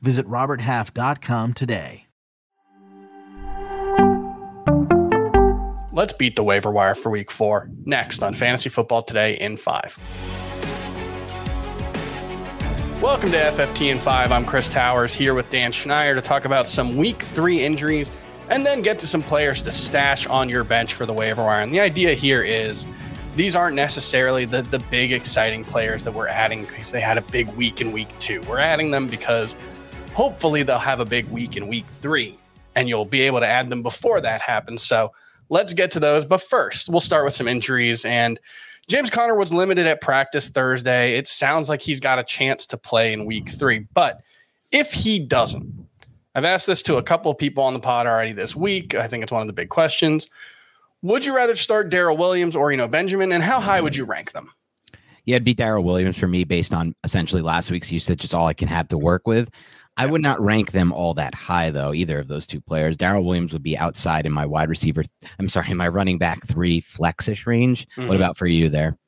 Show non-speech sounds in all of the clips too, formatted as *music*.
Visit RobertHalf.com today. Let's beat the waiver wire for week four. Next on Fantasy Football Today in five. Welcome to FFT in 5. I'm Chris Towers here with Dan Schneier to talk about some week three injuries and then get to some players to stash on your bench for the waiver wire. And the idea here is these aren't necessarily the, the big exciting players that we're adding because they had a big week in week two. We're adding them because hopefully they'll have a big week in week three and you'll be able to add them before that happens. So let's get to those. But first, we'll start with some injuries and James Conner was limited at practice Thursday. It sounds like he's got a chance to play in week three. But if he doesn't, I've asked this to a couple of people on the pod already this week. I think it's one of the big questions. Would you rather start Darrel Williams or you know, Benjamin, and how high would you rank them? Yeah, it'd be Darrel Williams for me based on essentially last week's usage. Just all I can have to work with. I would not rank them all that high, though, either of those two players. Darrel Williams would be outside in my wide receiver. I'm sorry, in my running back three flexish range. Mm-hmm. What about for you there?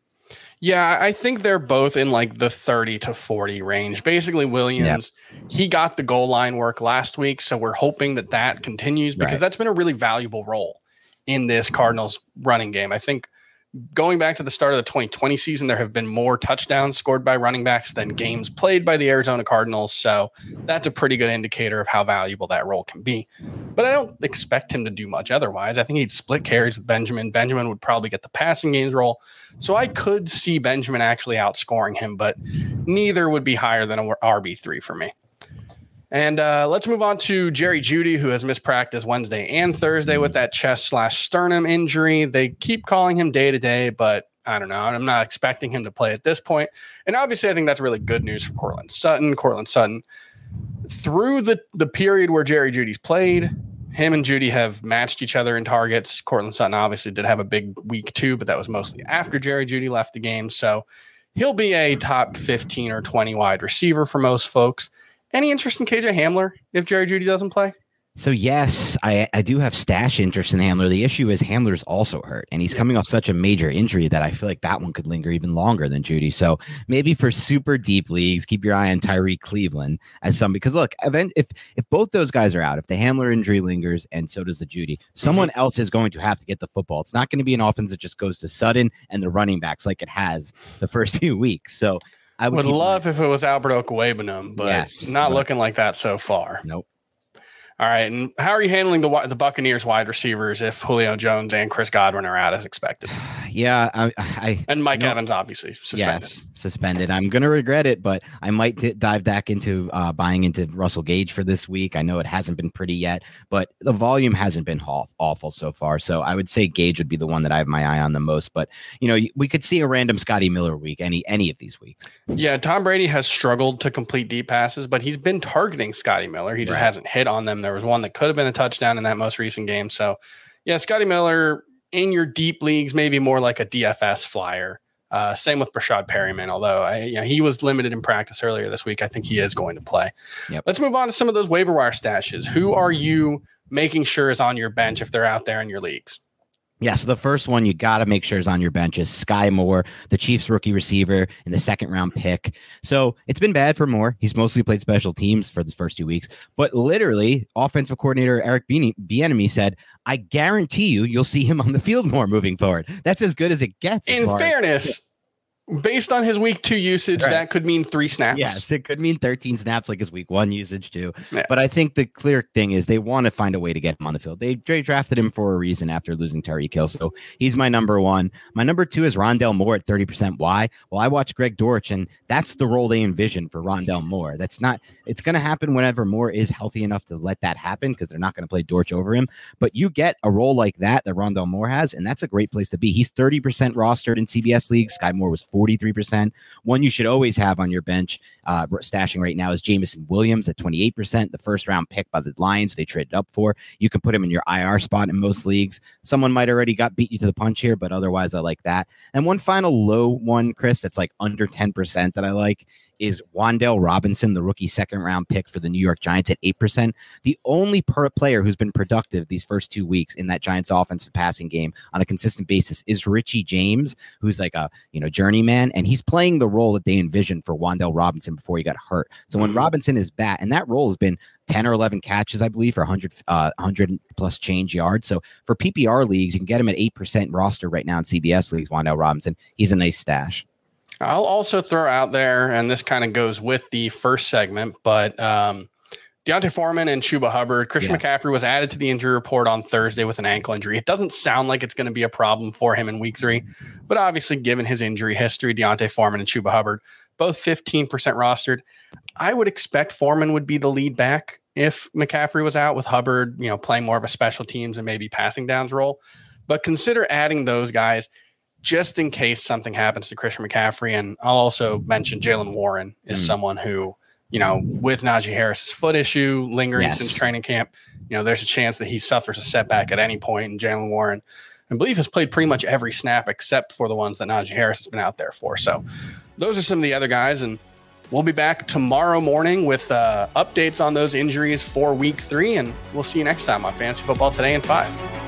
Yeah, I think they're both in like the 30 to 40 range. Basically, Williams, yep. he got the goal line work last week. So we're hoping that that continues because right. that's been a really valuable role in this Cardinals running game. I think going back to the start of the 2020 season, there have been more touchdowns scored by running backs than games played by the Arizona Cardinals. So that's a pretty good indicator of how valuable that role can be. But I don't expect him to do much otherwise. I think he'd split carries with Benjamin. Benjamin would probably get the passing games role. So I could see Benjamin actually outscoring him, but neither would be higher than a RB3 for me. And uh, let's move on to Jerry Jeudy, who has missed practice Wednesday and Thursday with that chest slash sternum injury. They keep calling him day to day, but I don't know. I'm not expecting him to play at this point. And obviously, I think that's really good news for Courtland Sutton. Courtland Sutton, through the, the period where Jerry Jeudy's played, him and Jeudy have matched each other in targets. Courtland Sutton obviously did have a big week too, but that was mostly after Jerry Jeudy left the game. So he'll be a top 15 or 20 wide receiver for most folks. Any interest in KJ Hamler if Jerry Jeudy doesn't play? So yes, I, I do have stash interest in Hamler. The issue is Hamler's also hurt, and he's coming off such a major injury that I feel like that one could linger even longer than Jeudy. So maybe for super deep leagues, keep your eye on Tyrie Cleveland as some because look, event if if both those guys are out, if the Hamler injury lingers and so does the Jeudy, someone mm-hmm. else is going to have to get the football. It's not going to be an offense that just goes to Sutton and the running backs like it has the first *laughs* few weeks. So I would, would love if it was Albert Okwuegbunam, but yes, not looking like that so far. Nope. All right, and how are you handling the the Buccaneers wide receivers if Julio Jones and Chris Godwin are out as expected? *sighs* Yeah, I, I and Mike Evans obviously suspended. Yes, suspended. I'm gonna regret it, but I might dive back into uh, buying into Russell Gage for this week. I know it hasn't been pretty yet, but the volume hasn't been awful, awful so far. So I would say Gage would be the one that I have my eye on the most. But you know, we could see a random Scotty Miller week any any of these weeks. Yeah, Tom Brady has struggled to complete deep passes, but he's been targeting Scotty Miller. He just right. hasn't hit on them. There was one that could have been a touchdown in that most recent game. So, yeah, Scotty Miller in your deep leagues, maybe more like a DFS flyer. Uh, same with Breshad Perriman, although I, you know, he was limited in practice earlier this week. I think he is going to play. Yep. Let's move on to some of those waiver wire stashes. Who are you making sure is on your bench if they're out there in your leagues? Yeah, so the first one you got to make sure is on your bench is Skyy Moore, the Chiefs rookie receiver in the second round pick. So it's been bad for Moore. He's mostly played special teams for the first two weeks, but literally, offensive coordinator Eric Bieniemy said, "I guarantee you, you'll see him on the field more moving forward." That's as good as it gets. In fairness, based on his week two usage, right. that could mean three snaps. Yes, it could mean 13 snaps like his week one usage too. Yeah. But I think the clear thing is they want to find a way to get him on the field. They, drafted him for a reason after losing Tyreek Hill. So he's my number one. My number two is Rondale Moore at 30%. Why? Well, I watch Greg Dortch, and that's the role they envision for Rondale Moore. That's not, it's going to happen whenever Moore is healthy enough to let that happen because they're not going to play Dortch over him. But you get a role like that that Rondale Moore has, and that's a great place to be. He's 30% rostered in CBS League. Skyy Moore was 43%. One you should always have on your bench, uh, stashing right now is Jameson Williams at 28%, the first round pick by the Lions they traded up for. You can put him in your IR spot in most leagues. Someone might already got beat you to the punch here, but otherwise I like that. And one final low one, Chris, that's like under 10% that I like is Wan'Dale Robinson, the rookie second round pick for the New York Giants at 8%. The only per player who's been productive these first two weeks in that Giants offensive passing game on a consistent basis is Richie James, who's like a, you know, journeyman. And he's playing the role that they envisioned for Wan'Dale Robinson before he got hurt. So when mm-hmm. Robinson is back, and that role has been 10 or 11 catches, I believe, for 100, uh, 100 plus change yards. So for PPR leagues, you can get him at 8% roster right now in CBS leagues, Wan'Dale Robinson. He's a nice stash. I'll also throw out there, and this kind of goes with the first segment, but um, D'Onta Foreman and Chuba Hubbard. Christian yes. McCaffrey was added to the injury report on Thursday with an ankle injury. It doesn't sound like it's going to be a problem for him in week three, but obviously, given his injury history, D'Onta Foreman and Chuba Hubbard, both 15% rostered. I would expect Foreman would be the lead back if McCaffrey was out with Hubbard, you know, playing more of a special teams and maybe passing downs role. But consider adding those guys just in case something happens to Christian McCaffrey. And I'll also mention Jaylen Warren is mm. someone who, you know, with Najee Harris's foot issue lingering yes. since training camp, you know, there's a chance that he suffers a setback at any point. And Jaylen Warren, I believe, has played pretty much every snap except for the ones that Najee Harris has been out there for. So those are some of the other guys. And we'll be back tomorrow morning with uh, updates on those injuries for week three. And we'll see you next time on Fantasy Football Today in five.